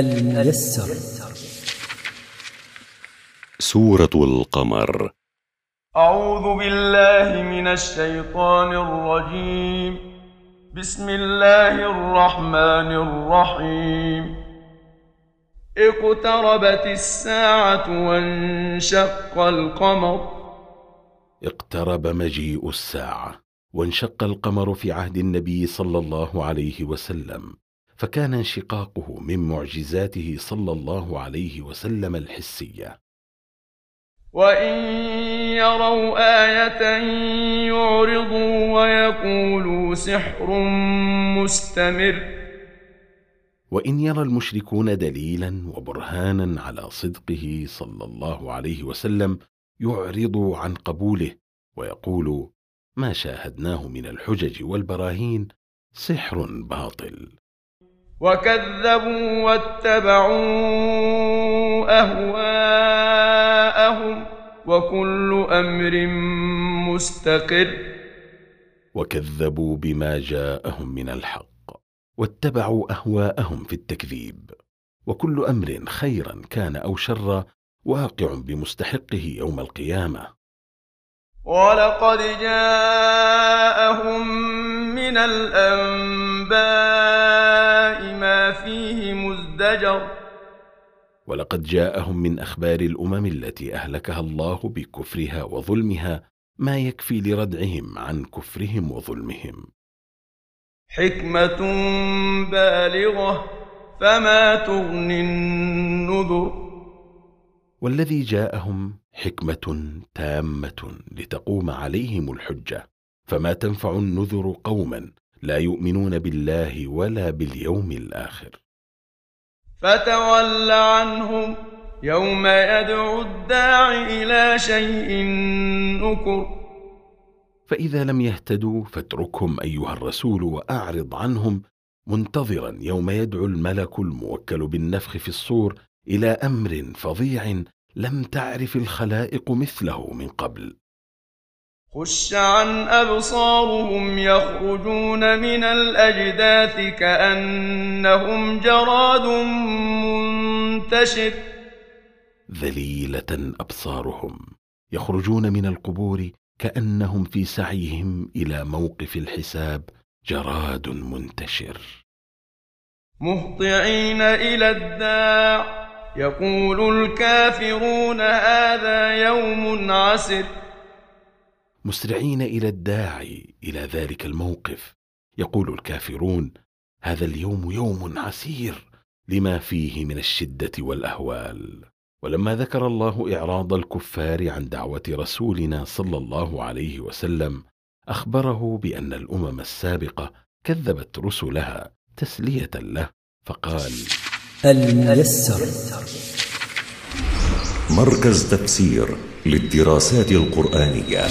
الميسر. سورة القمر. أعوذ بالله من الشيطان الرجيم. بسم الله الرحمن الرحيم. اقتربت الساعة وانشق القمر. اقترب مجيء الساعة وانشق القمر في عهد النبي صلى الله عليه وسلم. فكان انشقاقه من معجزاته صلى الله عليه وسلم الحسية. وإن يروا آية يعرضوا ويقولوا سحر مستمر. وإن يرى المشركون دليلا وبرهانا على صدقه صلى الله عليه وسلم يعرضوا عن قبوله ويقولوا ما شاهدناه من الحجج والبراهين سحر باطل. وكذبوا واتبعوا أهواءهم وكل أمر مستقر. وكذبوا بما جاءهم من الحق واتبعوا أهواءهم في التكذيب. وكل أمر خيرا كان أو شرا واقع بمستحقه يوم القيامة. ولقد جاءهم من الانباء مزدجر ولقد جاءهم من أخبار الأمم التي أهلكها الله بكفرها وظلمها ما يكفي لردعهم عن كفرهم وظلمهم. حكمة بالغة فما تغني النذر. والذي جاءهم حكمة تامة لتقوم عليهم الحجة. فما تنفع النذر قوما لا يؤمنون بالله ولا باليوم الآخر. فتول عنهم يوم يدعو الداع إلى شيء نكر. فإذا لم يهتدوا فاتركهم أيها الرسول وأعرض عنهم منتظرا يوم يدعو الملك الموكل بالنفخ في الصور إلى أمر فظيع لم تعرف الخلائق مثله من قبل. خش عن أبصارهم يخرجون من الأجداث كأنهم جراد منتشر. ذليلة أبصارهم يخرجون من القبور كأنهم في سعيهم إلى موقف الحساب جراد منتشر. مهطعين إلى الداع. يقول الكافرون هذا يوم عسر. مسرعين إلى الداعي إلى ذلك الموقف. يقول الكافرون هذا اليوم يوم عسير لما فيه من الشدة والأهوال. ولما ذكر الله إعراض الكفار عن دعوة رسولنا صلى الله عليه وسلم أخبره بأن الأمم السابقة كذبت رسلها تسلية له فقال الميسر مركز تفسير للدراسات القرآنية.